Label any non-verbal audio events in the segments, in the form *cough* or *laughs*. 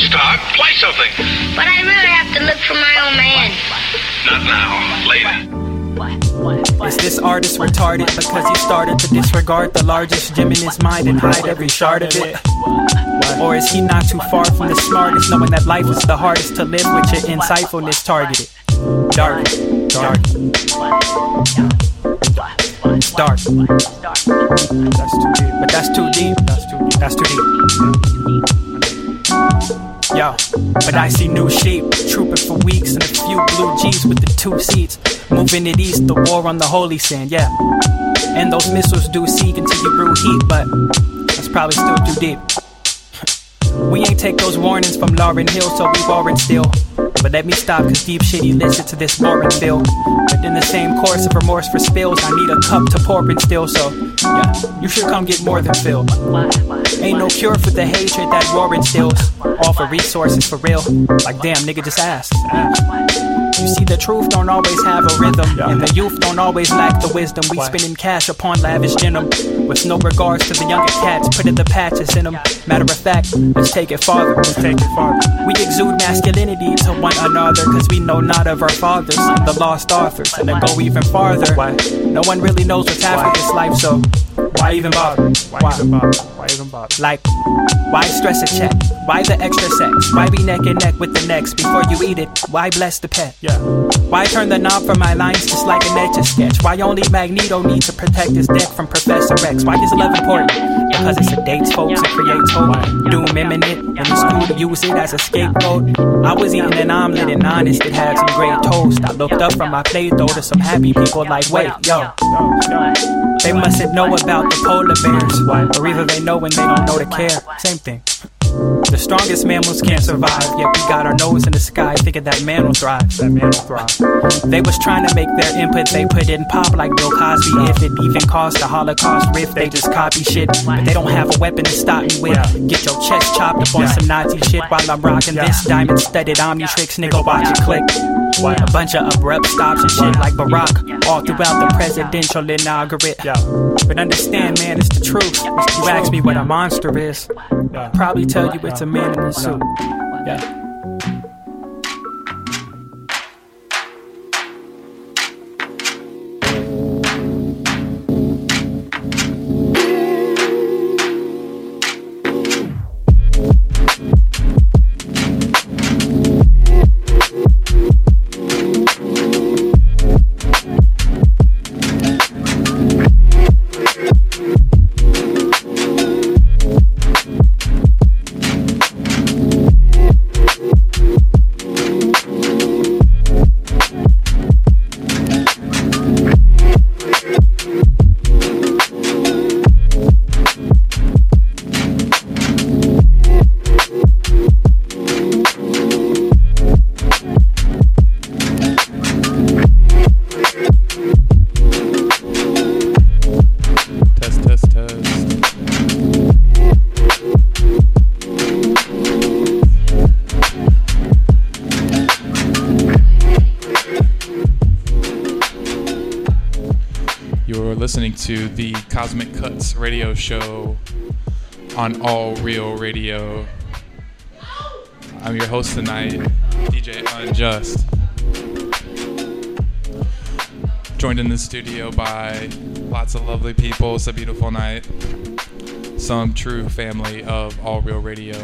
don't stop. Play something. But I really have to look for my own man. Not now. Later. Is this artist retarded because he started to disregard the largest gem in his mind and hide every shard of it? Or is he not too far from the smartest, knowing that life is the hardest to live with your insightfulness targeted? Dark, dark. It's dark. That's too deep. But that's too deep. That's too deep. That's too deep. Yo, but I see new sheep trooping for weeks and a few blue G's with the two seats. Moving it east, the war on the holy sand, yeah. And those missiles do seek into your brew heat, but that's probably still too deep. *laughs* We ain't take those warnings from Lauryn Hill, so we warrant still. But let me stop, cause deep shit elicited to this boring feel. But in the same course of remorse for spills, I need a cup to pour in still, so yeah, you should come get more than filled. Ain't no cure for the hatred that war instills. All for resources for real. Like damn, nigga, just ask. You see, the truth don't always have a rhythm, and the youth don't always lack the wisdom. We spending cash upon lavish denim, with no regards to the younger cats. Putting the patches in them. Matter of fact, let's take it farther. Let's take it farther. We exude masculinity to one another, cause we know not of our fathers, the lost authors, and then go even farther. No one really knows what's after this life, so why even bother? Why even bother? Why even bother? Like, why stress a check? Why the extra sex? Why be neck and neck with the next before you eat it? Why bless the pet? Yeah. Why turn the knob for my lines just like an etch a sketch? Why only Magneto needs to protect his deck from Professor X? Why is love important? Because it sedates folks and creates hope. Doom imminent, and it's cool to use it as a scapegoat. I was eating an omelet and honest, it had some great toast. I looked up from my plate though to some happy people like, wait, yo. They mustn't know about the polar bears, or either they know and they don't know to care. Same thing. The strongest mammals can't survive, yet we got our nose in the sky thinking that man will thrive. That man will thrive. They was trying to make their input they put in pop like Bill Cosby. If it even caused a Holocaust riff, they just copy shit. But they don't have a weapon to stop me with. Get your chest chopped up on some Nazi shit while I'm rocking this diamond studded Omnitrix, nigga, watch it click. A bunch of abrupt stops and shit like Barack, all throughout the presidential inauguration. But understand, man, it's the truth. If You ask me what a monster is, probably tell you it's a man in a suit. Yeah. To the Cosmic Cuts radio show on All Real Radio. I'm your host tonight, DJ Unjust. Joined in the studio by lots of lovely people. It's a beautiful night. Some true family of All Real Radio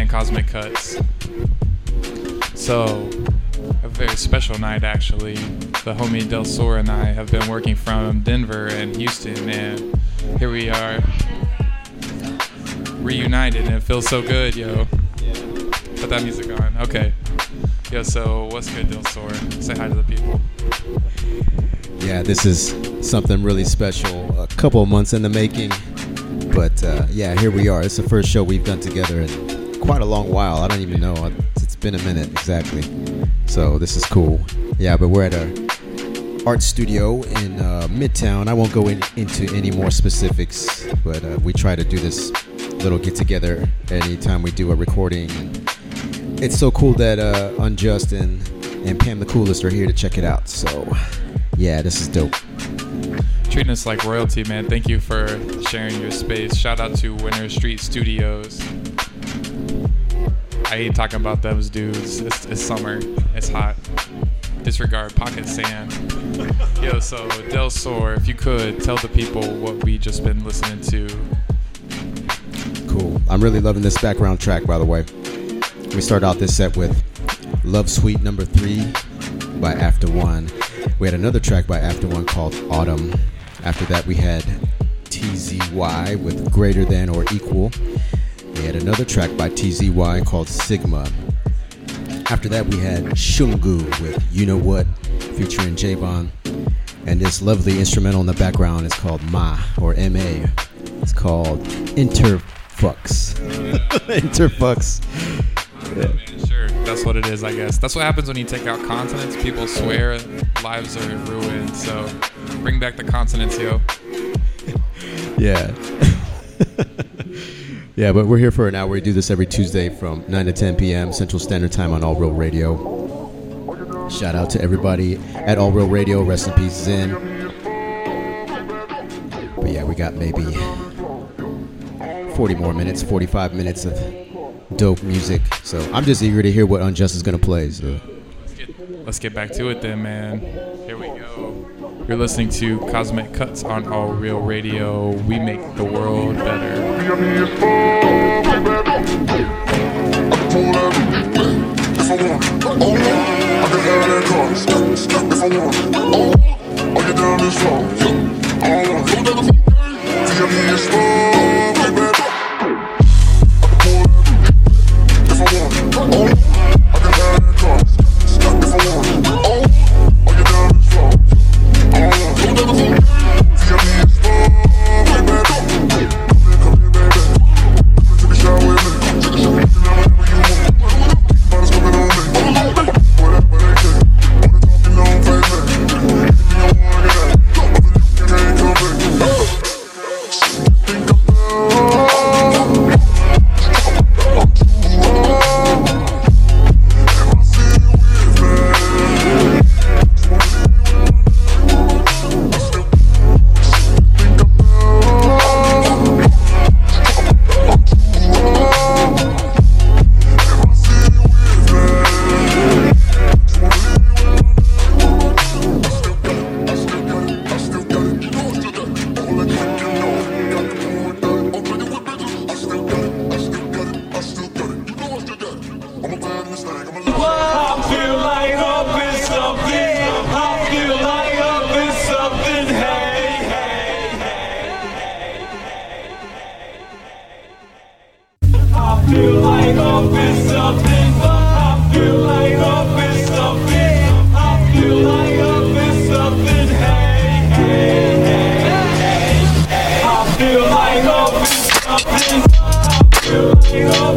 and Cosmic Cuts. So, a very special night actually. The homie Del Sor and I have been working from Denver and Houston, and here we are reunited, and it feels so good, yo. Put that music on. Okay. Yo, so what's good, Del Sor? Say hi to the people. Yeah, this is something really special. A couple months in the making, but uh, yeah, here we are. It's the first show we've done together in quite a long while. I don't even know. It's been a minute exactly. So this is cool. Yeah, but we're at a art studio in uh, Midtown. I won't go in, into any more specifics, but uh, we try to do this little get together anytime we do a recording. It's so cool that uh, Unjust and, and Pam the Coolest are here to check it out. So yeah, this is dope. Treating us like royalty, man. Thank you for sharing your space. Shout out to Winter Street Studios. I hate talking about those dudes. It's, it's summer. It's hot. Disregard pocket sand. Yo, so Del Sor, if you could tell the people what we just been listening to. Cool. I'm really loving this background track, by the way. We start out this set with Love Suite number three by After One. We had another track by After One called Autumn. After that, we had TZY with Greater Than or Equal. We had another track by TZY called Sigma. After that, we had Shungu with You Know What featuring Javon. And this lovely instrumental in the background is called Ma or MA. It's called Interfux. *laughs* Interfux. Yeah. Sure, that's what it is, I guess. That's what happens when you take out consonants. People swear lives are ruined. So bring back the consonants, yo. yeah. *laughs* yeah, but we're here for an hour. We do this every Tuesday from 9 to 10 p.m. Central Standard Time on All Real Radio. Shout out to everybody at All Real Radio. Rest in peace, Zen. But yeah, we got maybe 40 more minutes, 45 minutes of dope music. So I'm just eager to hear what Unjust is going to play. So. Let's get, let's get back to it then, man. Here we go. You're listening to Cosmic Cuts on All Real Radio. We make the world better. you.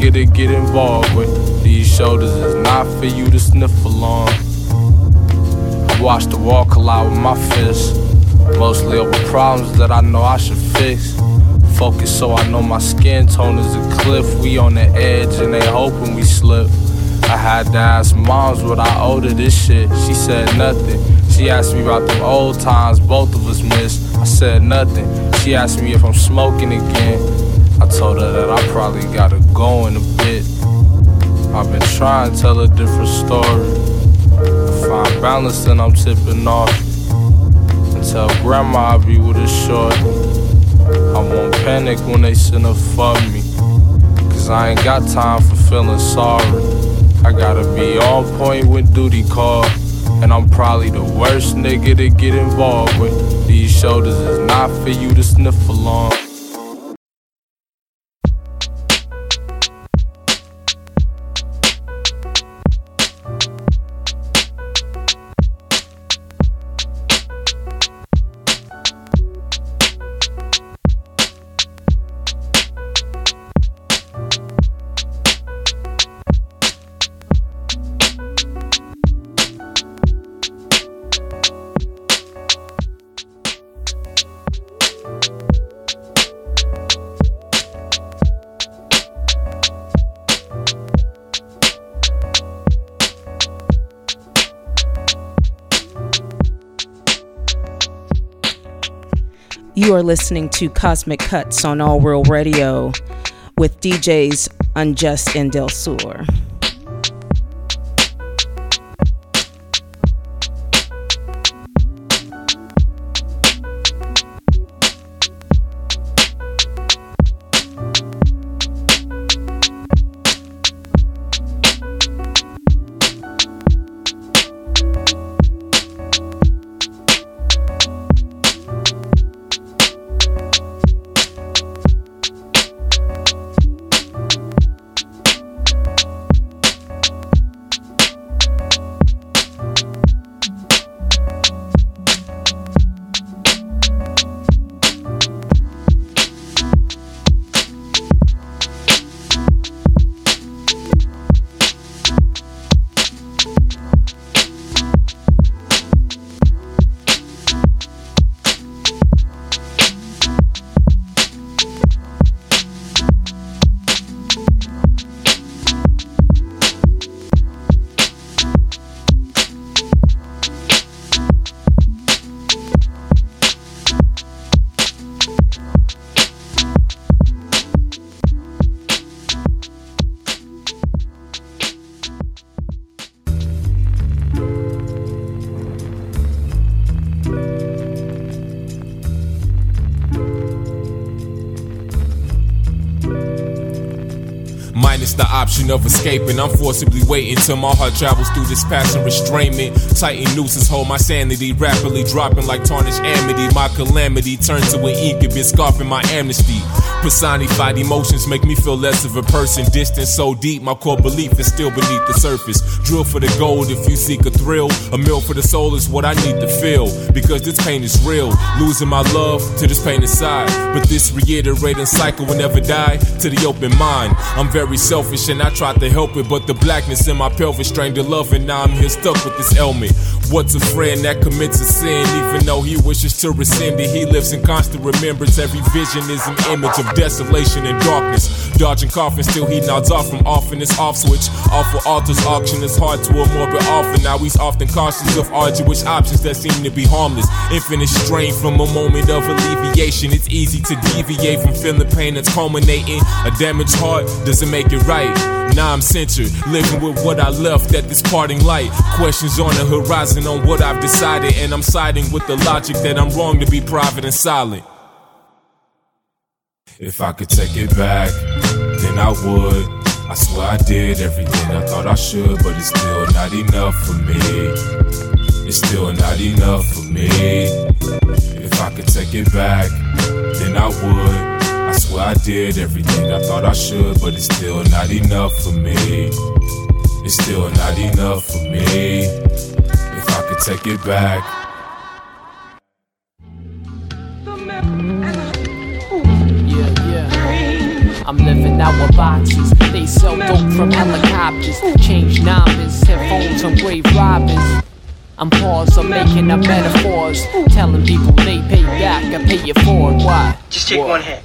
Nigga to get involved with. These shoulders is not for you to sniff along. I watch the wall collide with my fists. Mostly over problems that I know I should fix. Focus so I know my skin tone is a cliff. We on the edge and they hoping we slip. I had to ask moms what I owe to this shit. She said nothing. She asked me about the old times both of us missed. I said nothing. She asked me if I'm smoking again. I told her that I probably gotta go in a bit. I've been trying to tell a different story. Find balance and I'm tipping off. And tell grandma I'll be with a short. I won't panic when they send a fuck me. Cause I ain't got time for feeling sorry. I gotta be on point when duty call. And I'm probably the worst nigga to get involved with. These shoulders is not for you to sniff along. You are listening to Cosmic Cuts on All World Radio with DJs Unjust and Del Sur. Of escaping. I'm forcibly waiting till my heart travels through this passing restrainment. Tighten nooses hold my sanity, rapidly dropping like tarnished amity. My calamity turns to an incubus, scarfing my amnesty. Personified emotions make me feel less of a person. Distance so deep, my core belief is still beneath the surface. Drill for the gold if you seek a thrill. A meal for the soul is what I need to feel. Because this pain is real. Losing my love to this pain inside. But this reiterating cycle will never die to the open mind. I'm very selfish and I tried to help it. But the blackness in my pelvis strained the love, and now I'm here stuck with this ailment. What's a friend that commits a sin? Even though he wishes to rescind it, he lives in constant remembrance. Every vision is an image of desolation and darkness. Dodging coffins, still he nods off from off in his off switch. Awful altars auction is hard to a morbid offer. Now he's often cautious of arduous options that seem to be harmless. Infinite strain from a moment of alleviation. It's easy to deviate from feeling pain that's culminating. A damaged heart doesn't make it right. Now I'm centered, living with what I left at this parting light. Questions on the horizon on what I've decided, and I'm siding with the logic that I'm wrong to be private and silent. If I could take it back, then I would. I swear I did everything I thought I should, but it's still not enough for me. It's still not enough for me. If I could take it back, then I would. I swear I did everything I thought I should, but it's still not enough for me. It's still not enough for me. If I could take it back. Yeah, yeah. I'm living out with boxes. They sell dope from helicopters. Change numbers, headphones on grave robbers. I'm paused, I'm making up metaphors. Telling people they pay back, I pay it forward. Why? Just take What? one hit.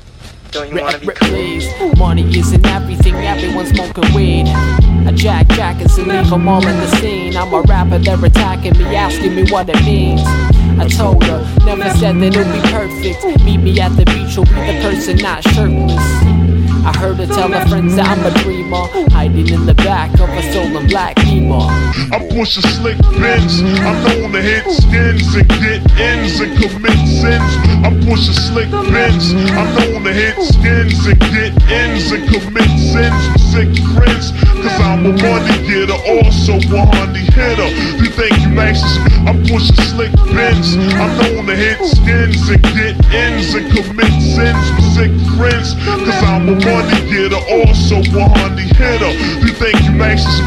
Don't you want to be. Money isn't everything, everyone's smoking weed. I jack jackets and leave them all in the scene. I'm a rapper, they're attacking me, asking me what it means. I told her, never said that it'll be perfect. Meet me at the beach, you'll be the person not shirtless. I heard her tell her friends that I'm a dreamer, hiding in the back of a stolen black beamer. I push a slick bends. I'm known to hit skins and get ends and commit sins. I push a slick bends. I'm known to hit skins and get ends and commit sins sick friends. Cause I'm a money getter, also a honey hitter. You think you maxes? I push a slick bends. I'm known to hit skins and get ends and commit sins sick friends. Cause I'm a money getter, also a honey hitter. You think you maxes?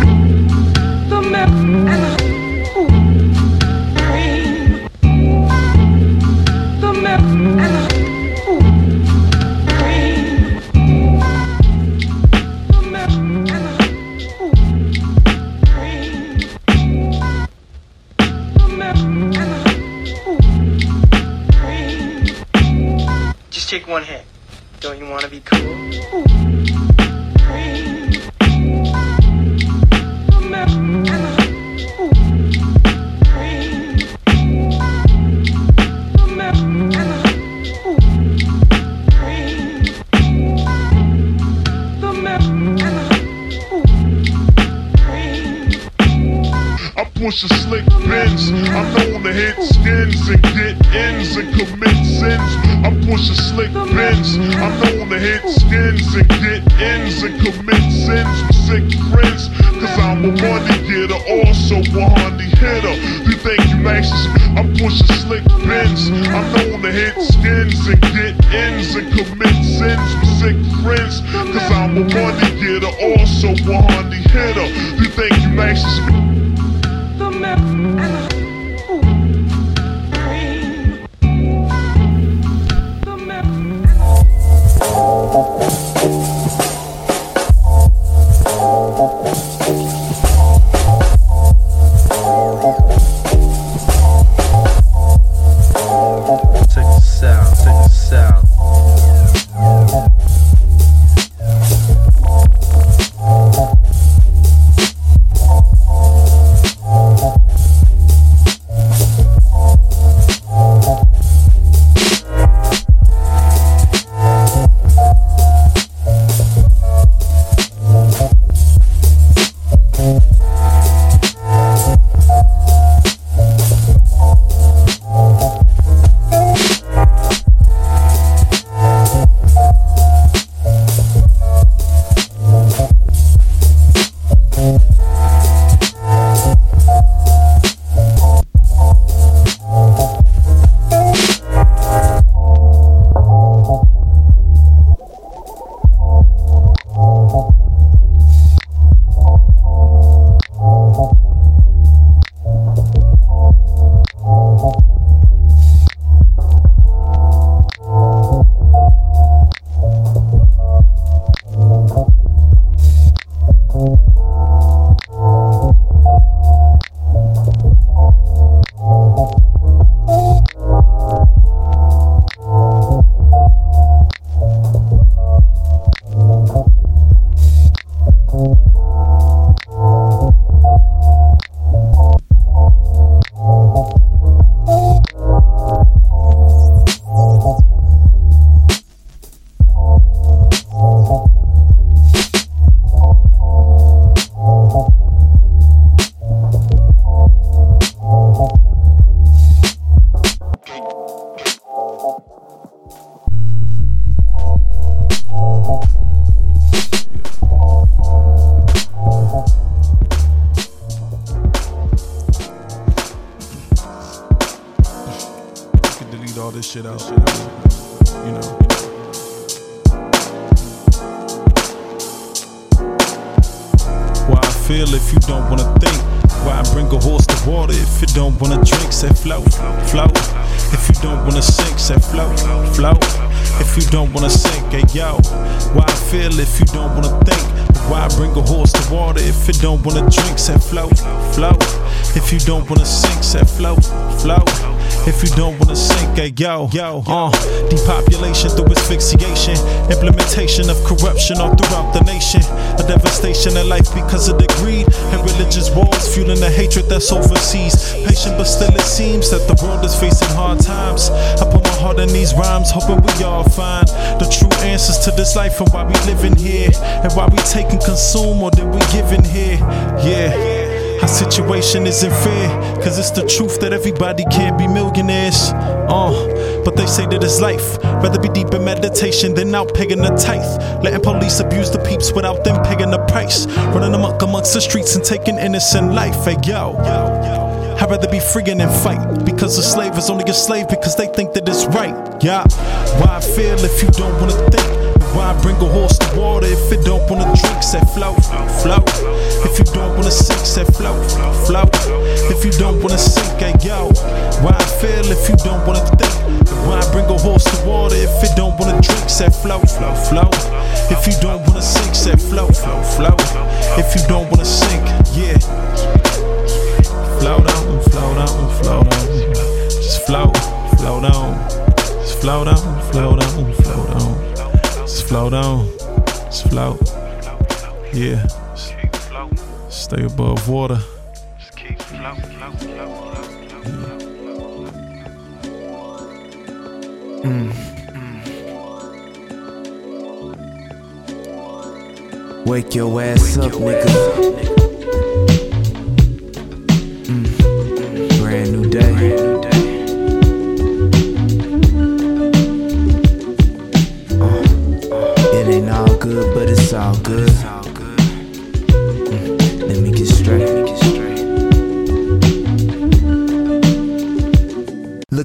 The the ooh, green. The map and the ooh. The map and the ooh, green. The map and the ooh, green. Just take one hit. Don't you want to be cool? Green. Push a slick bends. I'm known to hit skins and get ends and commit sins. I push a slick bends. I'm known to hit skins and get ends and commit sins sick friends. Cause I'm a money getter, also a honey hitter. You think you maxes? I push a slick bends. I'm known to hit skins and get ends and commit sins sick friends. Cause I'm a money getter, also a honey hitter. You think you maxes? Map and yo, yo, uh, depopulation through asphyxiation, implementation of corruption all throughout the nation, a devastation of life because of the greed and religious wars, fueling the hatred that's overseas. Patient, but still it seems that the world is facing hard times. I put my heart in these rhymes, hoping we all find the true answers to this life and why we living here, and why we take and consume more than we giving here. Yeah. Our situation isn't fair, cause it's the truth that everybody can't be millionaires. Uh, but they say that it's life. Rather be deep in meditation than out paying the tithe. Letting police abuse the peeps without them paying the price. Running amok amongst the streets and taking innocent life. Hey yo. I'd rather be free and fight because a slave is only a slave because they think that it's right. Yeah. Why feel if you don't wanna think. Why bring a horse to water if it don't wanna drink? Say float, float. If you don't wanna sink, say float, float. If you don't wanna sink, hey yo. Why I feel if you don't wanna think? Why I bring a horse to water if it don't wanna drink? Say float, float, float. If you don't wanna sink, say float, float, float. If you don't wanna sink, yeah. Float on, float on, float on. Just float, float on. Just float on, float on, float on. Just float on, just float. Yeah. Stay above water. Mm. Wake your ass up, nigga. Mm. Brand new day. Uh, It ain't all good, but it's all good.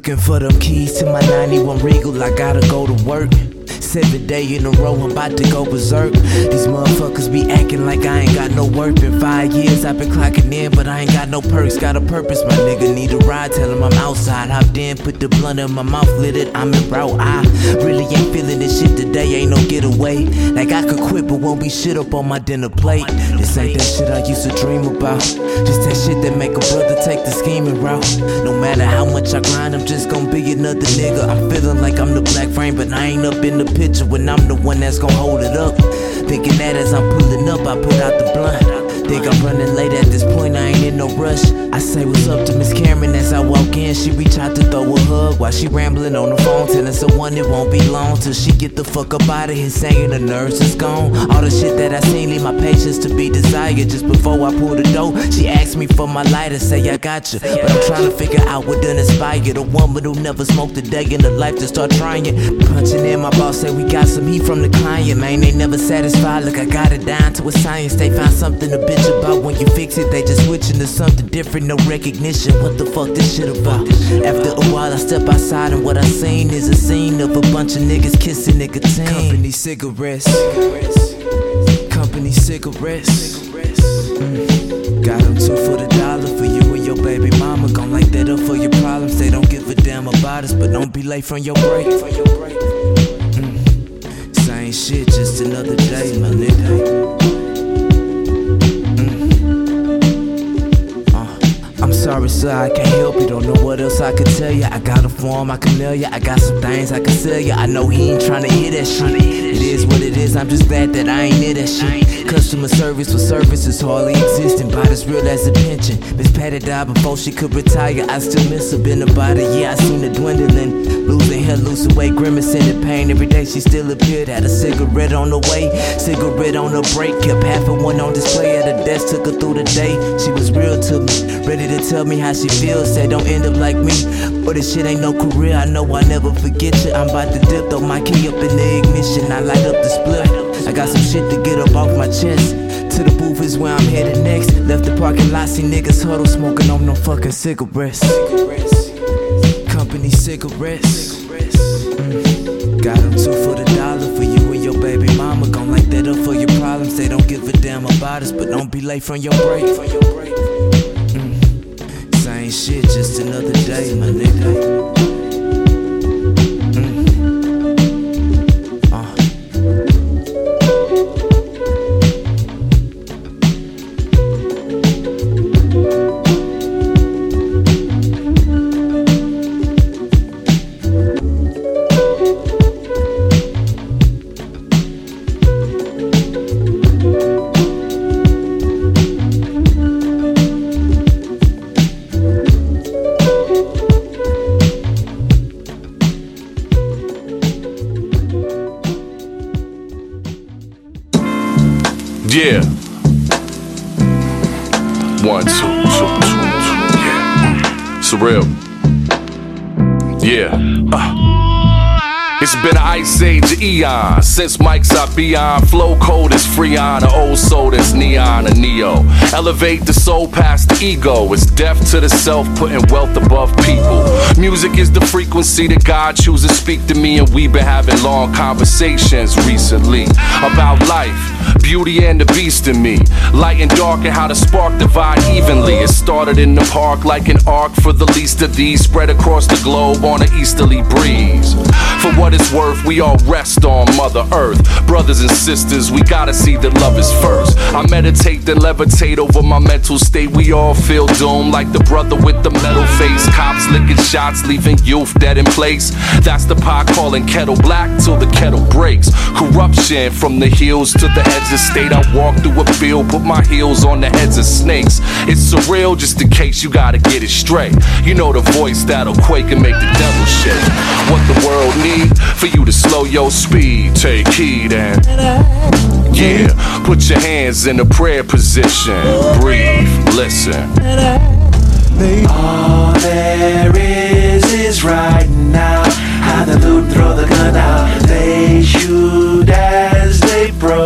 Looking for them keys to my 91 Regal, I gotta go to work. Seven day in a row, I'm about to go berserk. These motherfuckers be acting like I ain't got no work. Been five years, I've been clocking in, but I ain't got no perks. Got a purpose, my nigga need a ride. Tell him I'm outside, hopped in, put the blunt in my mouth, lit it. I'm in route. I really ain't feeling this shit today, ain't no getaway. Like I could quit, but won't be shit up on my dinner plate. This ain't that shit I used to dream about. Just that shit that make a brother take the scheming route. No matter how much I grind, I'm just gonna be another nigga. I'm feeling like I'm the black frame, but I ain't up in the picture when I'm the one that's gonna hold it up. Thinking that as I'm pulling up, I put out the blunt. Think I'm running late at this point, I ain't in no rush. I say what's up to Miss Cameron as I walk in. She reach out to throw a hug while she rambling on the phone, telling someone it won't be long till she get the fuck up out of here, saying the nurse is gone. All the shit that I seen leave my patience to be desired. Just before I pull the door, she asked me for my lighter, say I got you, but I'm trying to figure out what done inspired a woman who never smoked a day in her life to start trying. Punching in, my boss said we got some heat from the client, man. They never satisfied. Look, I got it down to a science. They found something to bitch about when you fix it. They just switching to something different, no recognition. What the fuck this shit about? After a while, I step outside and what I seen is a scene of a bunch of niggas kissing nicotine. Company cigarettes. Company cigarettes. Mm. Got them two for the dollar for you and your baby mama. Gon' light that up for your problems. They don't give a damn about us, but don't be late from your break. Mm. Same shit, just another day, my nigga. Sorry, sir, I can't help you. Don't know what else I could tell you. I got a form I can mail you. I got some things I can sell you. I know he ain't tryna hear that shit. It is what it is. I'm just glad that I ain't near that shit. Customer service for services hardly existing, but as real as a pension. Miss Patty died before she could retire. I still miss her. Been about a year. I seen her dwindling, losing hair, losing weight, grimacing in pain. Every day she still appeared. Had a cigarette on the way, cigarette on the break. Kept half of one on display at her desk. Took her through the day. She was real to me, ready to tell me how she feels. Said don't end up like me, but this shit ain't no career, I know I'll never forget you. I'm about to dip, throw my key up in the ignition. I light up the split. I got some shit to get up off my chest. To the booth is where I'm headed next. Left the parking lot, see niggas huddle smoking on no fucking cigarettes. Company cigarettes. Mm. Got them two for the dollar for you and your baby mama. Gon' light that up for your problems. They don't give a damn about us, but don't be late from your break. Mm. Same shit, just another day, my nigga. Since Mike's up beyond. Flow code is freon, an old soul that's neon, a neo. Elevate the soul past the ego. It's death to the self, putting wealth above people. Music is the frequency that God chooses to speak to me, and we've been having long conversations recently about life. Beauty and the beast in me. Light and dark and how the spark divide evenly. It started in the park like an arc for the least of these. Spread across the globe on an easterly breeze. For what it's worth, we all rest on Mother Earth. Brothers and sisters, we gotta see that love is first. I meditate then levitate over my mental state. We all feel doomed like the brother with the metal face. Cops licking shots, leaving youth dead in place. That's the pot calling kettle black till the kettle breaks. Corruption from the hills to the edge of state. I walk through a field, put my heels on the heads of snakes. It's surreal just in case you gotta get it straight. You know the voice that'll quake and make the devil shake. What the world need for you to slow your speed. Take heed and yeah, put your hands in a prayer position. Breathe, listen. All there is is right now. How the loot throw the gun out. They shoot they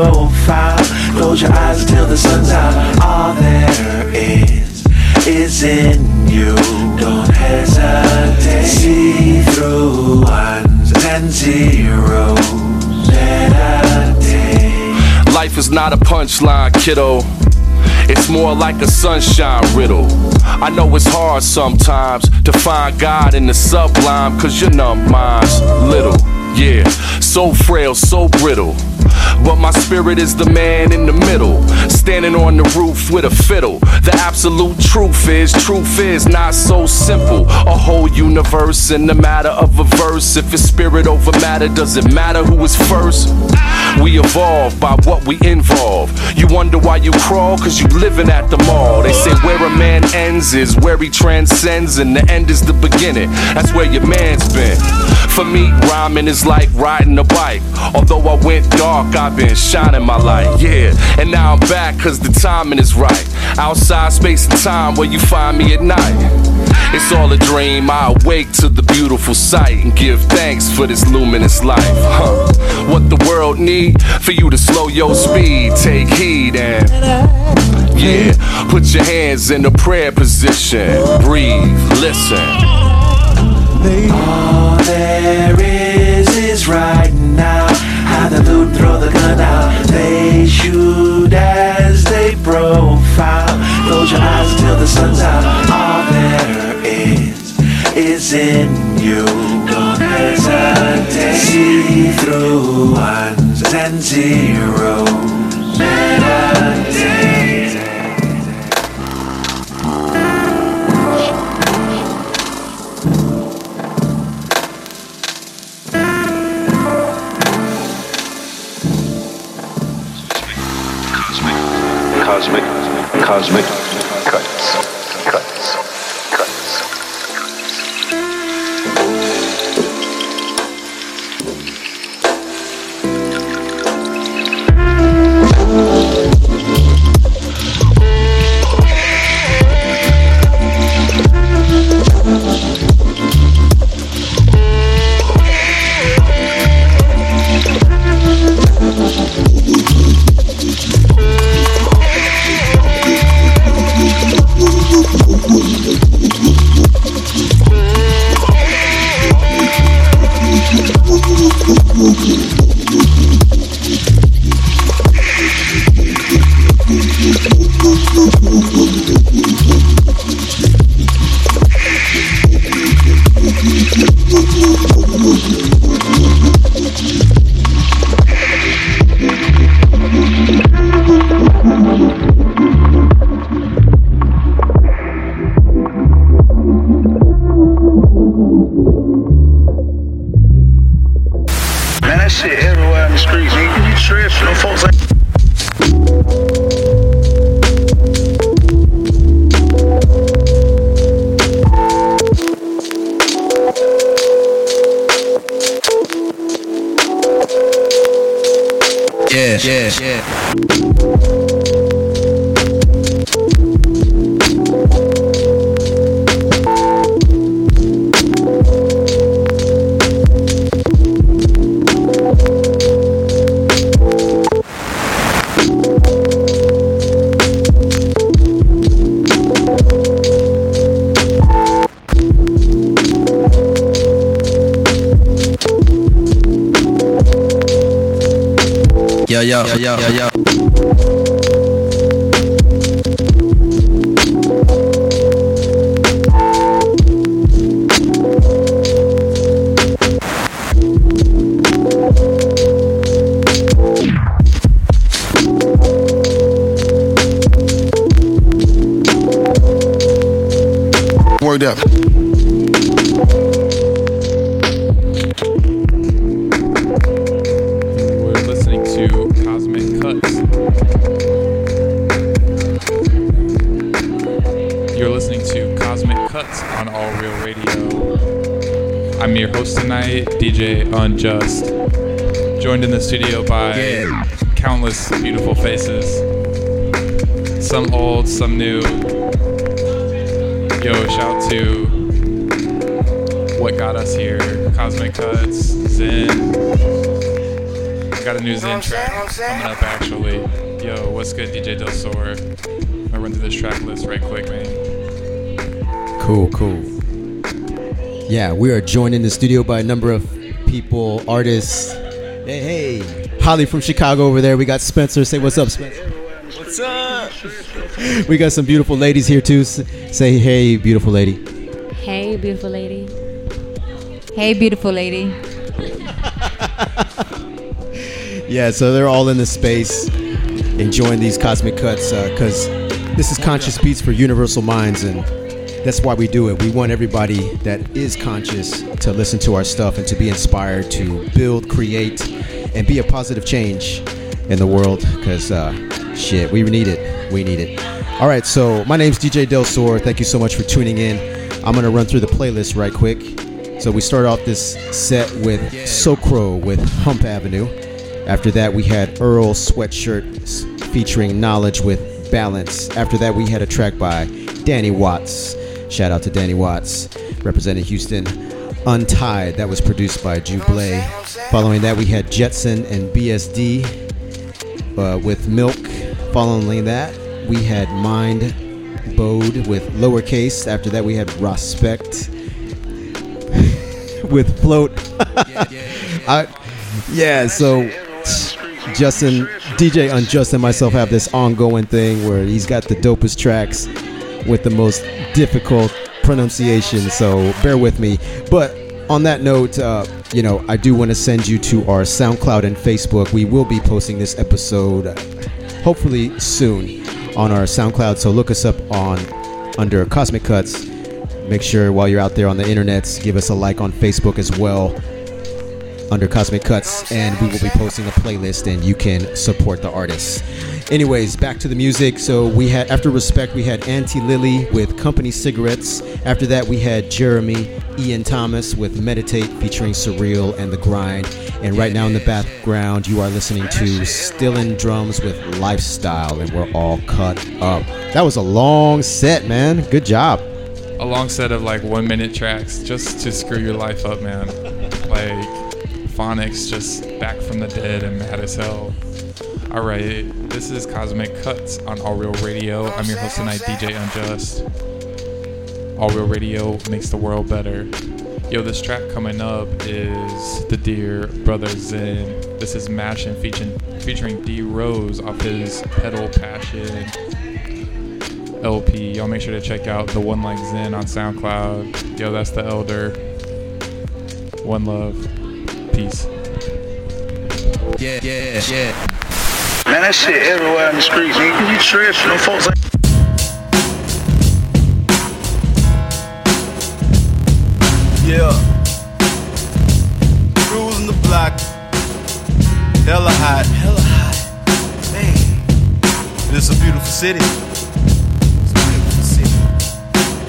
profile. Close your eyes until the sun's out. All there is is in you. Don't hesitate. See through ones and zeros. Life is not a punchline, kiddo. It's more like a sunshine riddle. I know it's hard sometimes to find God in the sublime, cause your numb mind's little. Yeah, so frail, so brittle. But my spirit is the man in the middle, standing on the roof with a fiddle. The absolute truth is, truth is not so simple. A whole universe in the matter of a verse. If it's spirit over matter, does it matter who is first? We evolve by what we involve. You wonder why you crawl, cause you living at the mall. They say where a man ends is where he transcends, and the end is the beginning. That's where your man's been. For me, rhyming is like riding a bike. Although I went dark, I've been shining my light. Yeah, and now I'm back cause the timing is right. Outside space and time where you find me at night. It's all a dream. I awake to the beautiful sight and give thanks for this luminous life. Huh. What the world need for you to slow your speed, take heed and yeah, put your hands in a prayer position. Breathe, listen. All there is. How the loot throw the gun out. They shoot as they profile. Close your eyes until the sun's out. All there is is in you. Don't hesitate. See through ones and zeros. Meditate. Cosmic Yeah, yeah, yeah. Yo, yo, yo, Joined in the studio by countless beautiful faces. Some old, some new. Yo, shout to what got us here. Cosmic Cuts, Zen. Got a new Zen track coming up actually. Yo, what's good, DJ Del Sor? I'm gonna run through this track list right quick, man. Cool, cool. Yeah, we are joined in the studio by a number of people, artists. Hey, hey. Holly from Chicago over there. We got Spencer. Say what's up, Spencer. What's up? We got some beautiful ladies here too. Say hey, beautiful lady. Hey, beautiful lady. Hey, beautiful lady. *laughs* Yeah, so they're all in the space enjoying these cosmic cuts uh, because this is conscious beats for universal minds, and that's why we do it. We want everybody that is conscious to listen to our stuff and to be inspired to build, create, and be a positive change in the world because uh, shit, we need it. We need it. All right, so my name's DJ Del Sor. Thank you so much for tuning in. I'm to run through the playlist right quick. So we start off this set with Socro with Hump Avenue. After that, we had Earl Sweatshirt featuring Knowledge with Balance. After that, we had a track by Danny Watts. Shout out to Danny Watts, representing Houston. Untied, that was produced by Jublé. Following that, we had Jetson and BSD uh, with Milk. Following that, we had Mind Bode with Lowercase. After that, we had Respect *laughs* with Float. *laughs* I, yeah, so Justin, DJ Unjust and myself have this ongoing thing where he's got the dopest tracks with the most difficult pronunciation. So bear with me. But on that note, uh, you know, I do want to send you to our SoundCloud and Facebook. We will be posting this episode hopefully soon on our SoundCloud. So look us up on under Cosmic Cuts. Make sure while you're out there on the internets, give us a like on Facebook as well under Cosmic Cuts, and we will be posting a playlist, and you can support the artists. Anyways, back to the music. So we had after Respect, we had Auntie Lily with Company Cigarettes. After that, we had Jeremy Ian Thomas with Meditate featuring Surreal and The Grind. And right now in the background, you are listening to Stillin' Drums with Lifestyle, and we're all cut up. That was a long set, man. Good job. A long set of like one minute tracks just to screw your life up, man. Like Phonics just back from the dead and mad as hell. Alright, this is Cosmic Cuts on All Real Radio. I'm your host tonight, DJ Unjust. All Real Radio makes the world better. Yo, this track coming up is The Dear Brother Zen. This is Mashin featuring, featuring D Rose off his Pedal Passion LP. Y'all make sure to check out the One Like Zen on SoundCloud. Yo, that's the Elder. One love. Peace. Yeah, yeah, yeah. Man, that shit everywhere in the streets. Nigga, you tripping. Them folks ain't. Yeah. Cruising the block. Hella hot. Hella hot. Man. It's a beautiful city. It's a beautiful city.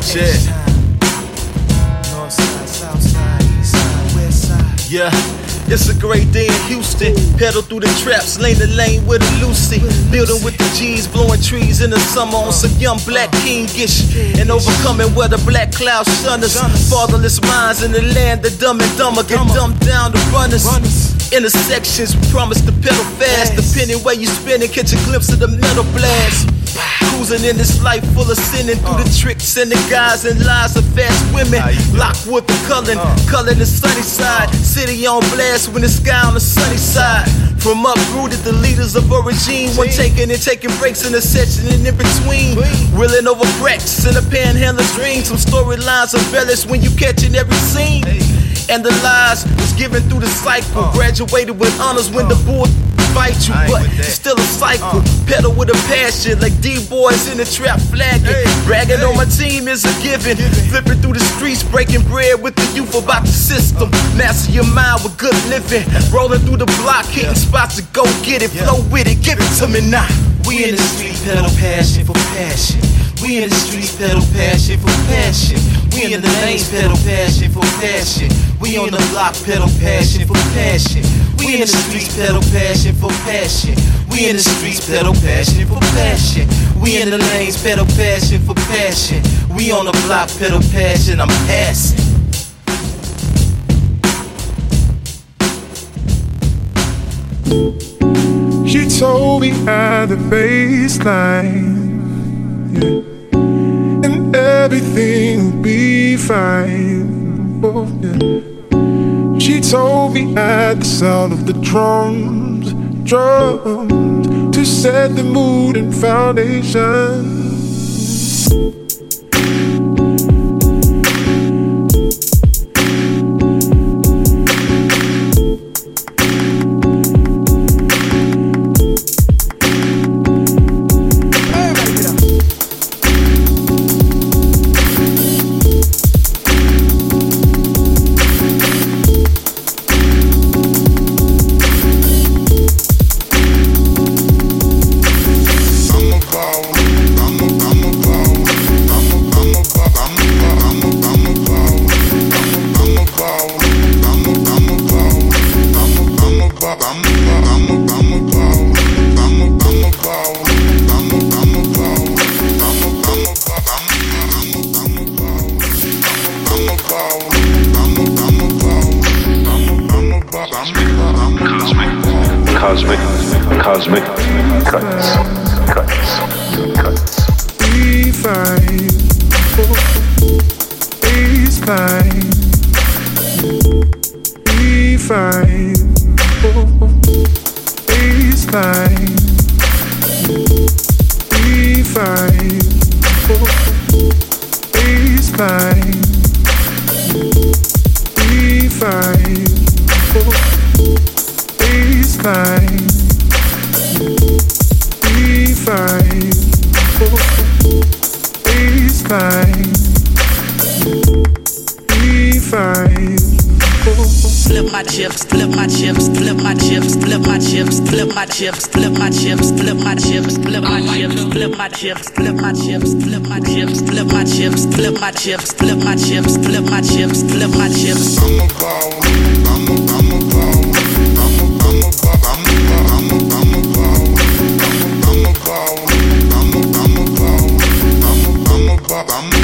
Shit. North side, south side, east side, west side. Yeah. It's a great day in Houston. Pedal through the traps, lane to lane with a Lucy. Building with the G's, blowing trees in the summer on some young black kingish. And overcoming where the black clouds shun us. Fatherless minds in the land, the dumb and dumber get dumbed down to runners. Intersections, we promise to pedal fast. Depending where you spin and catch a glimpse of the metal blast. Cruising in this life full of sinning through the tricks and the guys and lies of fast women. Lockwood the Cullen, Cullen the sunny side. City on blast when the sky on the sunny side. From uprooted, the leaders of a regime were taking and taking breaks in the section and in between. Reeling over cracks in a panhandler's dream. Some storylines embellished when you catching every scene. And the lies was given through the cycle. Graduated with honors when the bull fight you, but it's still a cycle. Uh. Pedal with a passion, like D boys in the trap flagging. Bragging on my team is a given. Flipping through the streets, breaking bread with the youth about the system. Uh. Master your mind with good living. Rolling through the block, hitting spots to go get it. Flow with it, give it to me now. We in the street, pedal passion for passion. We in the streets, pedal passion for passion. We in the lanes, pedal passion for passion. We on the block, pedal passion for passion. We in the streets, pedal passion for passion. We in the streets, pedal passion for passion. We in the lanes, pedal passion for passion. We on the block, pedal passion. I'm passing. She told me at the baseline, yeah, and everything will be fine. Oh, yeah. She told me at the sound of the drums, drums, to set the mood and foundation. Flip my chips, flip my chips, flip my chips, flip my chips, flip my chips, flip my chips, flip my chips, flip my chips, flip my chips, flip my chips, flip my chips, flip my chips. Girl,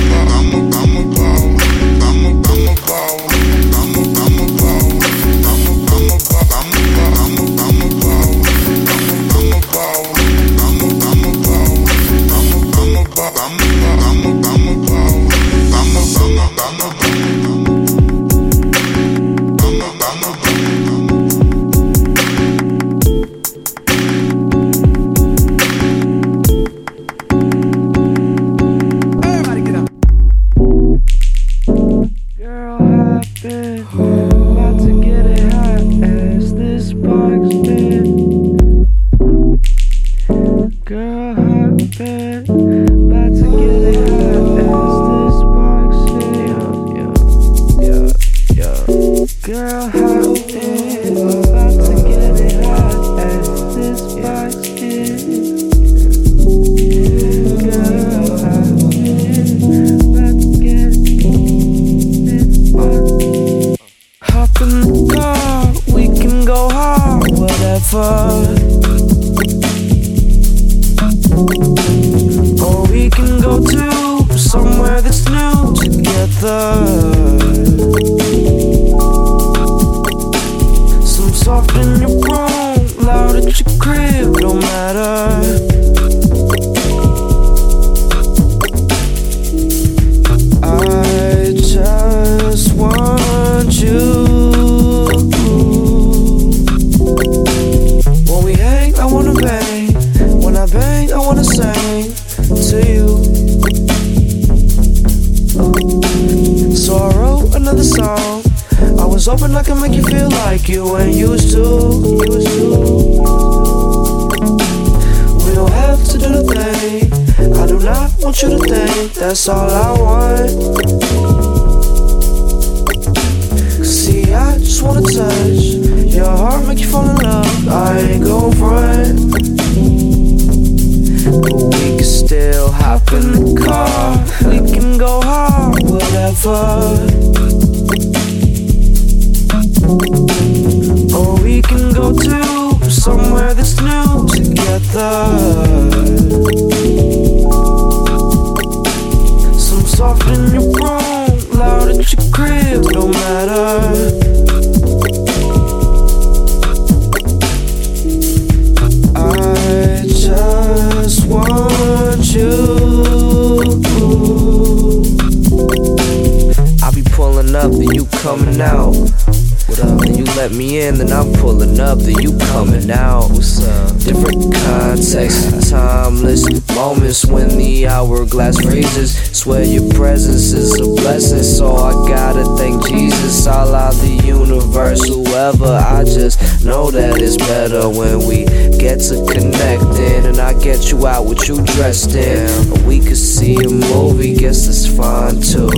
know that it's better when we get to connecting and I get you out what you dressed in. Or we could see a movie, guess it's fine too.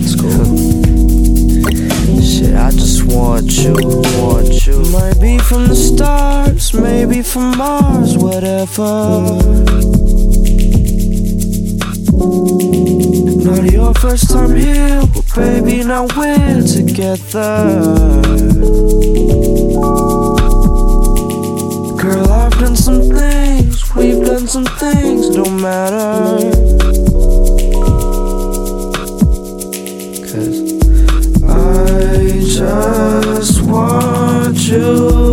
It's cool. Shit, I just want you, want you. Might be from the stars, maybe from Mars, whatever. Not your first time here, but baby, now we're together. and some things don't matter. Cause I just want you.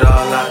it all out.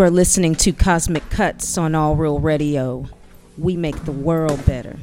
You are listening to Cosmic Cuts on All Real Radio. We make the world better.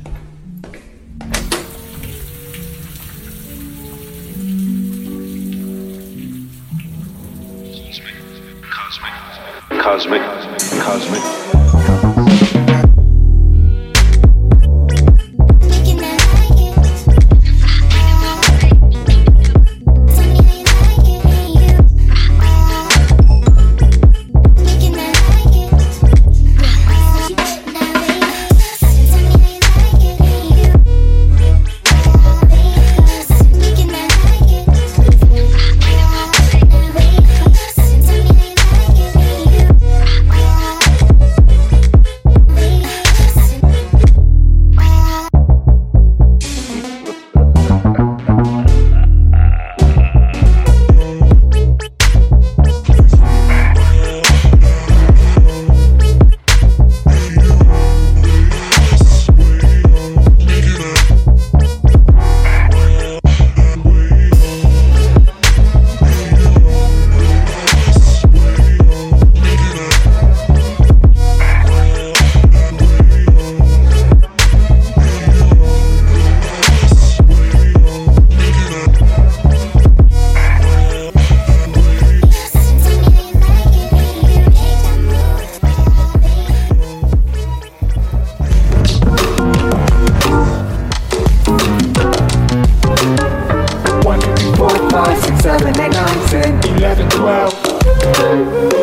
well.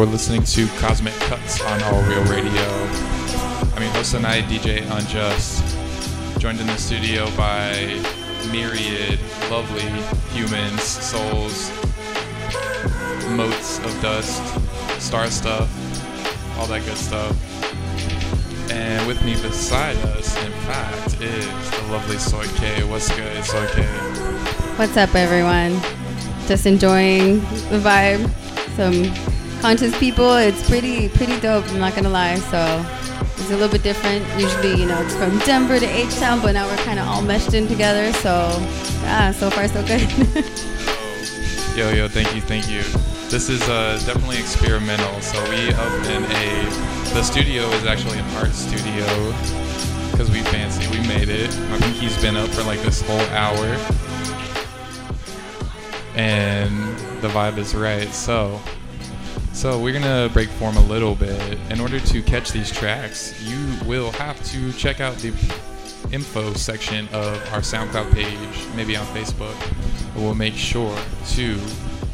You're listening to Cosmic Cuts on All Real Radio. I'm your host tonight, DJ Unjust. Joined in the studio by myriad lovely humans, souls, motes of dust, star stuff, all that good stuff. And with me beside us, in fact, is the lovely Soy K. What's good, Soy K? What's up, everyone? Just enjoying the vibe. Some conscious people. It's pretty, pretty dope. I'm not gonna lie. So it's a little bit different. Usually, you know, it's from *laughs* Denver to H Town, but now we're kind of all meshed in together. So yeah, so far so good. *laughs* Yo, yo, thank you, thank you. This is uh, definitely experimental. So we up in a, the studio is actually an art studio because we fancy. We made it. I think he's been up for like this whole hour, and the vibe is right. So, so we're gonna break form a little bit. In order to catch these tracks, you will have to check out the info section of our SoundCloud page, maybe on Facebook. We'll make sure to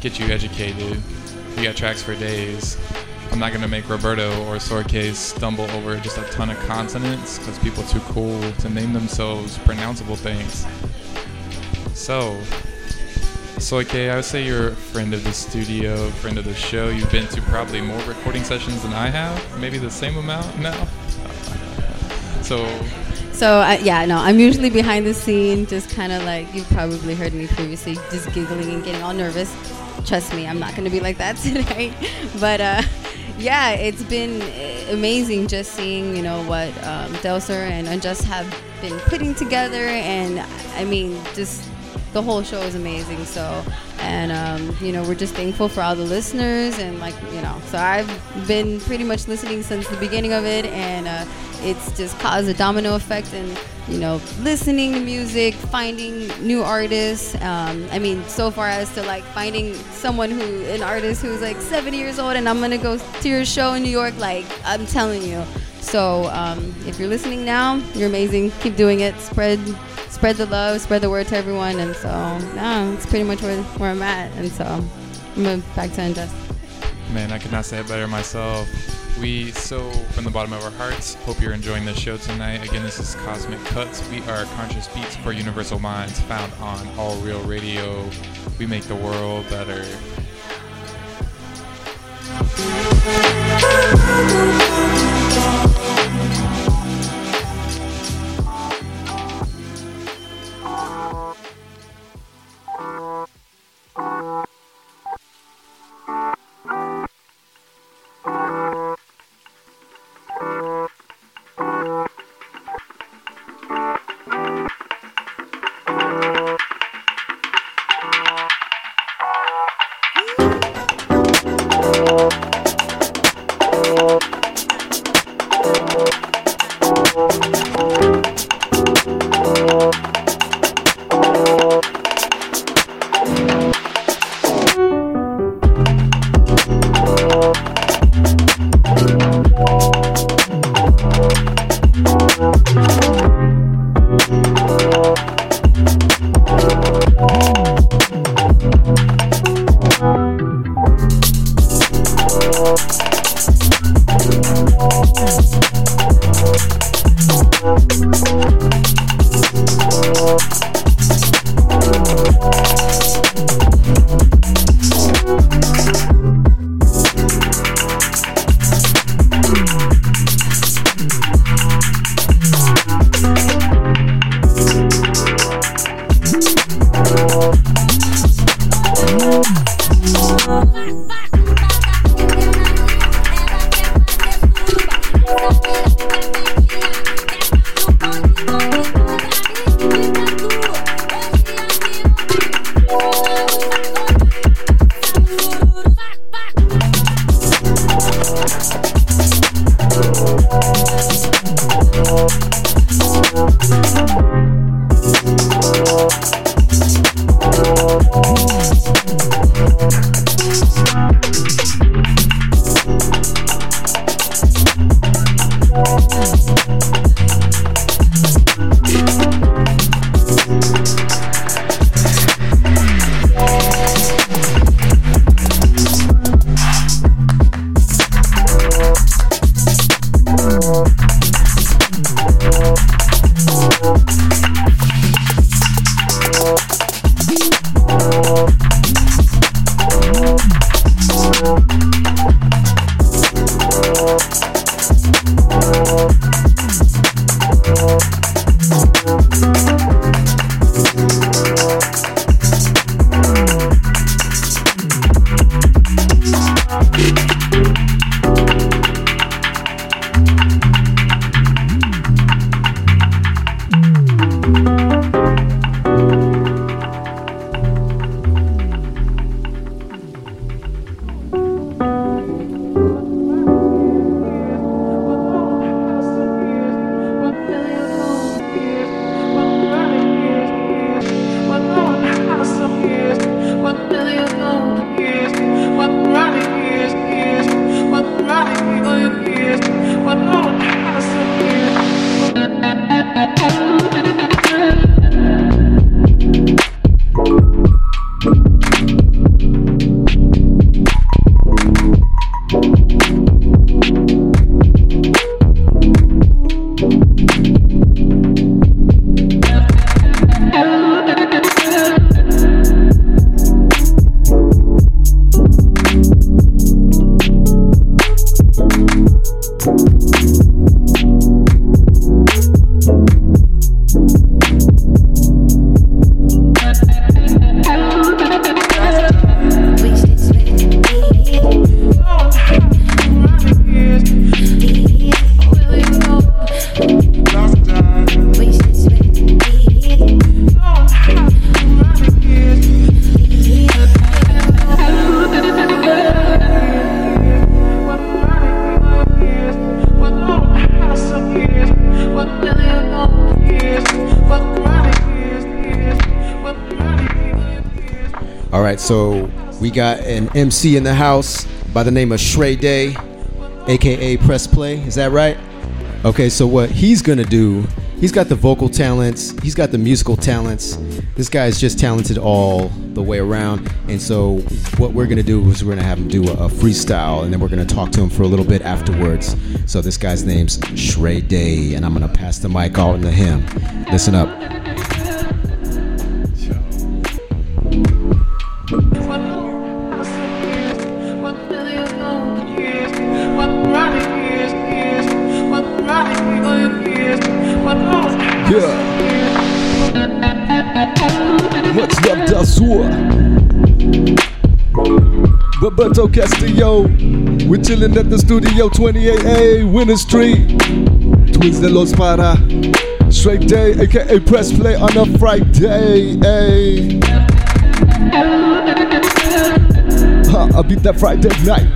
get you educated. We got tracks for days. I'm not gonna make Roberto or Sorke stumble over just a ton of consonants because people are too cool to name themselves pronounceable things. So, Soike, I would say you're a friend of the studio, friend of the show. You've been to probably more recording sessions than I have, maybe the same amount now. So, so uh, yeah, no, I'm usually behind the scene, just kind of like you've probably heard me previously, just giggling and getting all nervous. Trust me, I'm not gonna be like that *laughs* today. but uh, yeah, it's been amazing just seeing you know what um, Delser and Unjust have been putting together, and I mean just the whole show is amazing. So, and um, you know, we're just thankful for all the listeners and like you know. So I've been pretty much listening since the beginning of it, and uh, it's just caused a domino effect and you know listening to music finding new artists um, i mean so far as to like finding someone who an artist who's like 70 years old and i'm gonna go to your show in new york like i'm telling you so um, if you're listening now you're amazing keep doing it spread spread the love spread the word to everyone and so yeah it's pretty much where, where i'm at and so i'm gonna back to Unjust. man, I could not say it better myself. We so from the bottom of our hearts hope you're enjoying this show tonight. Again, this is Cosmic Cuts. We are conscious beats for universal minds found on All Real Radio. We make the world better. *laughs* an MC in the house by the name of Shrey Day, aka Press Play. Is that right? Okay, so what he's gonna do, he's got the vocal talents, he's got the musical talents. This guy is just talented all the way around. And so what we're gonna do is we're gonna have him do a, freestyle, and then we're gonna talk to him for a little bit afterwards. So this guy's name's Shrey Day, and I'm gonna pass the mic on to him. Listen up. The studio 28A, Winter Street. Twins de los Para. Shrey Day, aka press play on a Friday. Ay. I beat that Friday night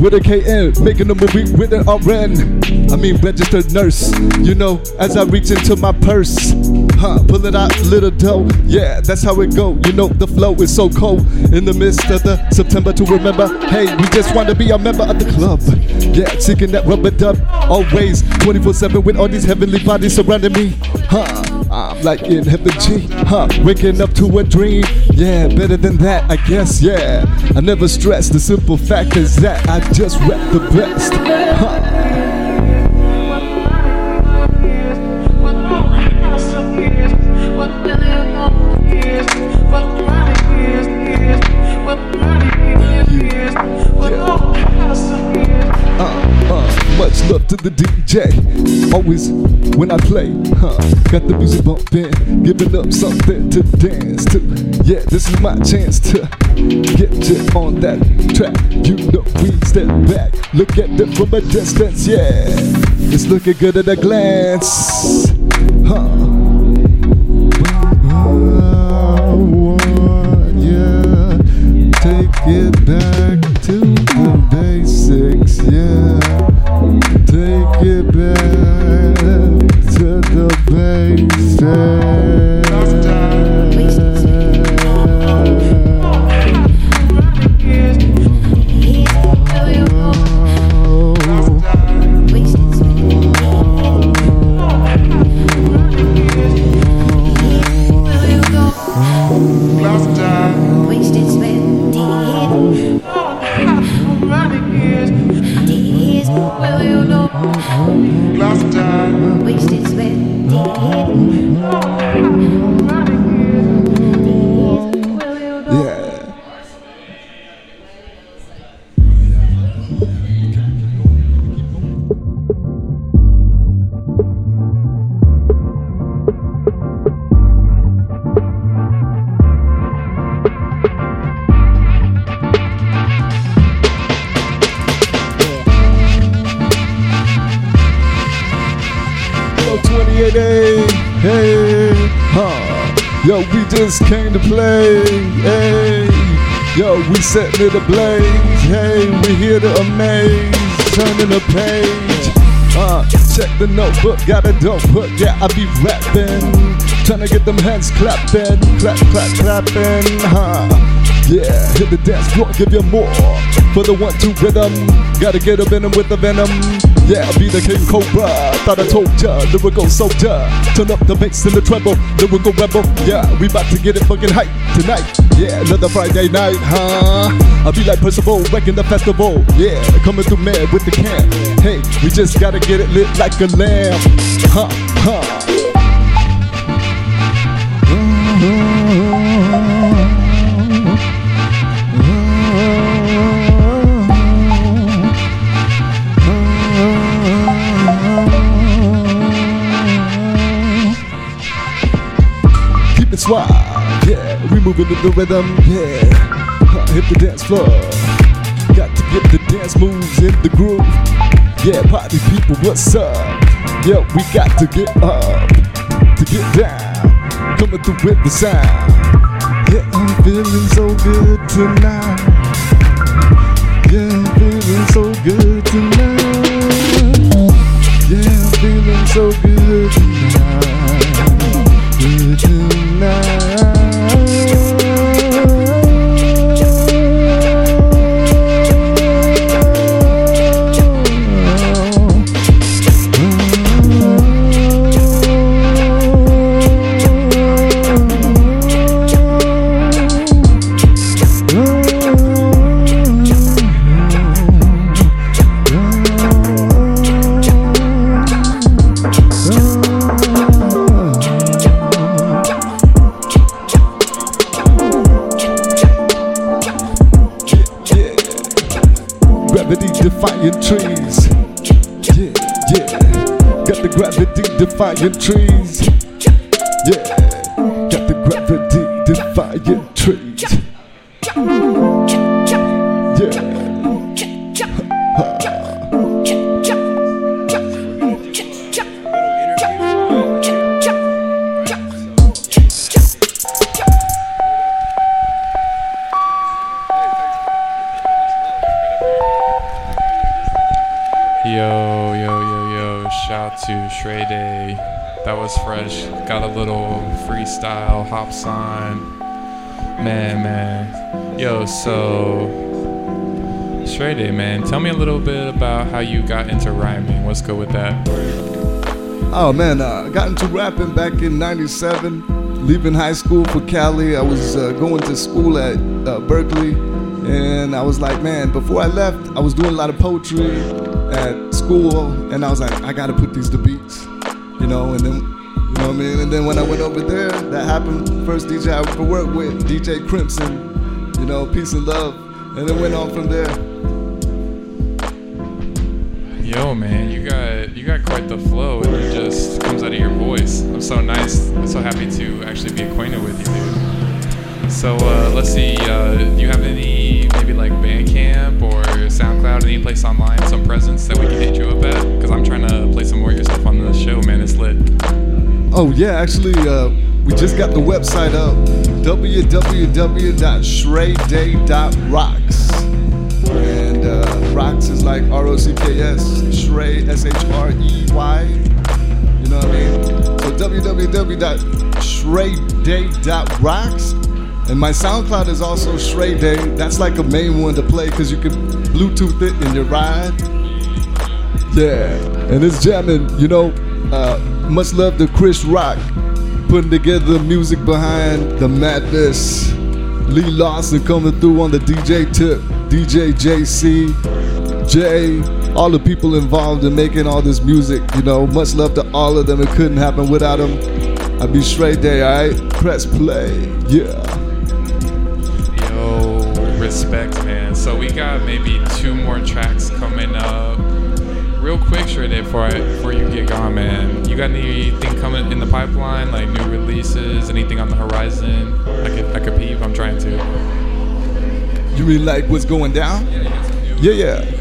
with a KN, making a movie with an RN. I mean, registered nurse, you know, as I reach into my purse. Huh, pull it out, little dough. Yeah, that's how it go. You know, the flow is so cold in the midst of the September to remember. Hey, we just want to be a member of the club. Yeah, seeking that rubber dub, always 24 7 with all these heavenly bodies surrounding me. Huh, I'm like in heaven G. Huh, waking up to a dream. Yeah, better than that, I guess. Yeah, I never stress. The simple fact is that I just rap the best. Huh. To the DJ. Always when I play, huh? Got the music bumping, giving up something to dance to. Yeah, this is my chance to get you on that track. You know we step back, look at it from a distance. Yeah, it's looking good at a glance, huh? Yeah, take it back to the basics. Setting it ablaze, hey, we here to amaze, turning the page. Uh, check the notebook, got a dope hook, yeah, I be rapping. Trying to get them hands clapping, clap, clap, clapping, huh. Yeah, hit the dance floor, give you more for the one two rhythm. Gotta get up venom with the venom. Yeah, be the king cobra. Thought I told ya, lyrical soldier. Turn up the bass and the treble, lyrical rebel. Yeah, we about to get it fucking hype tonight. Yeah, another Friday night, huh? I'll be like Percival, wrecking the festival. Yeah, coming through mad with the can. Hey, we just gotta get it lit like a lamb. Huh, huh. Moving to the rhythm, yeah. Hit the dance floor. Got to get the dance moves in the groove. Yeah, party people, what's up? Yeah, we got to get up, to get down. Coming through with the sound. Yeah, I'm feeling so good tonight. Yeah, I'm feeling so good tonight. Yeah, I'm feeling so good gravity defying trees. Tell me a little bit about how you got into rhyming. Let's go with that. Oh man, uh, I got into rapping back in '97. Leaving high school for Cali, I was uh, going to school at uh, Berkeley, and I was like, man, before I left, I was doing a lot of poetry at school, and I was like, I gotta put these to beats, you know. And then, you know what I mean. And then when I went over there, that happened. First DJ I ever worked with, DJ Crimson, you know, peace and love, and it went on from there. Yo, man, you got you got quite the flow, and it just comes out of your voice. I'm so nice. I'm so happy to actually be acquainted with you, dude. So uh, let's see. Uh, do you have any maybe like Bandcamp or SoundCloud, any place online, some presence that we can hit you up at? Because I'm trying to play some more of your stuff on the show, man. It's lit. Oh yeah, actually, uh, we just got the website up, www.shreyday.rocks, and is like R O C K S, Shrey S H R E Y. You know what I mean? So www.shreyday.rocks, and my SoundCloud is also Shrey Day. That's like a main one to play because you can Bluetooth it in your ride. Yeah, and it's jamming, you know. Uh, much love to Chris Rock putting together the music behind the madness. Lee Lawson coming through on the DJ tip. DJ JC. Jay, all the people involved in making all this music. You know, much love to all of them. It couldn't happen without them. I'd be Shrey Day, alright? Press play. Yeah. Yo, respect, man. So we got maybe two more tracks coming up. Real quick, Shrey Day before I, before you get gone, man. You got anything coming in the pipeline, like new releases, anything on the horizon? I could I could peep. I'm trying to. You mean like what's going down? Yeah, yeah.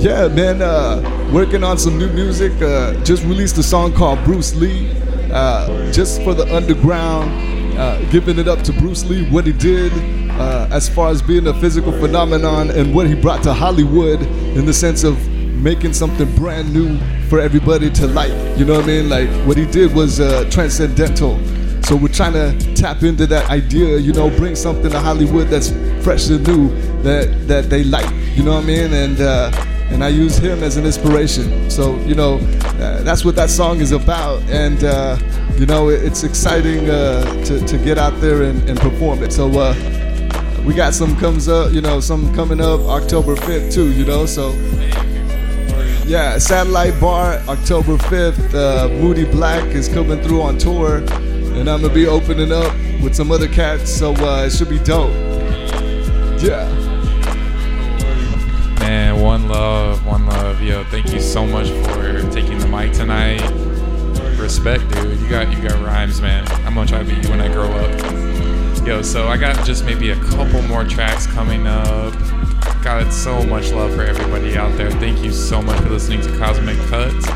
Yeah, man, uh, working on some new music. Uh, just released a song called Bruce Lee. Uh, just for the underground, uh, giving it up to Bruce Lee, what he did uh, as far as being a physical phenomenon and what he brought to Hollywood in the sense of making something brand new for everybody to like. You know what I mean? Like what he did was uh, transcendental. So we're trying to tap into that idea, you know, bring something to Hollywood that's fresh and new that that they like. You know what I mean? And uh, and I use him as an inspiration. So you know, uh, that's what that song is about. And uh, you know, it, it's exciting uh, to to get out there and, and perform it. So. Uh, we got some comes up, you know, some coming up October 5th too, you know, so yeah, Satellite Bar, October 5th. Uh, Moody Black is coming through on tour, and I'm gonna be opening up with some other cats, so uh, it should be dope. Yeah. One love, one love. Yo, thank you so much for taking the mic tonight. Respect, dude. You got you got rhymes, man. I'm gonna try to be you when I grow up. Yo, so I got just maybe a couple more tracks coming up. Got so much love for everybody out there. Thank you so much for listening to Cosmic Cuts.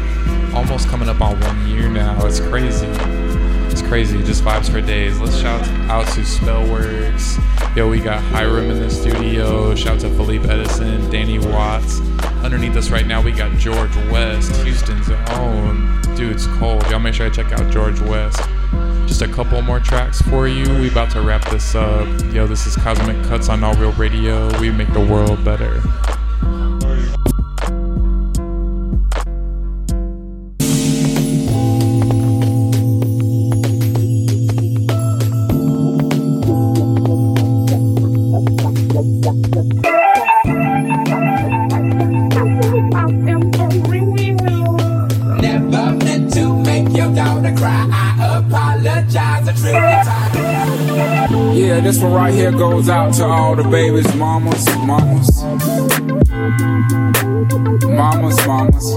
Almost coming up on one year now. It's crazy. Crazy. Just vibes for days. Let's shout out to Spellworks. Yo, we got Hiram in the studio. Shout out to Philippe Edison, Danny Watts. Underneath us right now, we got George West, Houston's own. Dude, it's cold. Y'all make sure to check out George West. Just a couple more tracks for you. We about to wrap this up. Yo, this is Cosmic Cuts on All Real Radio. We make the world better. Goes out to all the babies, mamas, mamas. Mamas, mamas.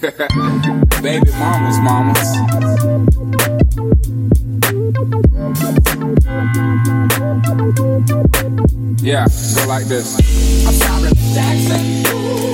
*laughs* Baby mamas, mamas. Yeah, go like this. I'm sorry, Jackson.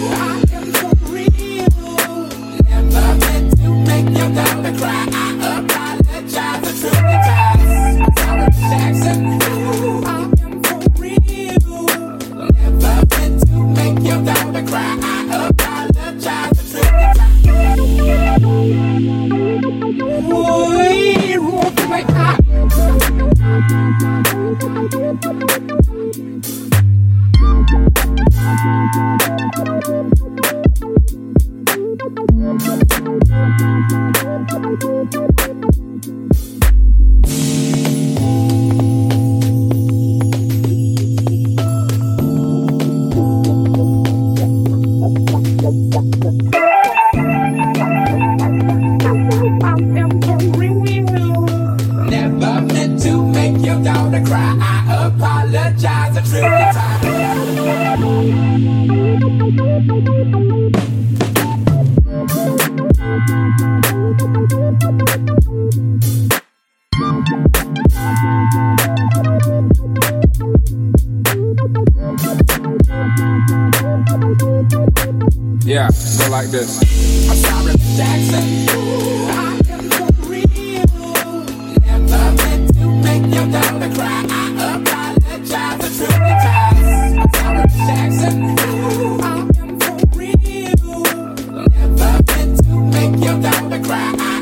To make your daughter cry.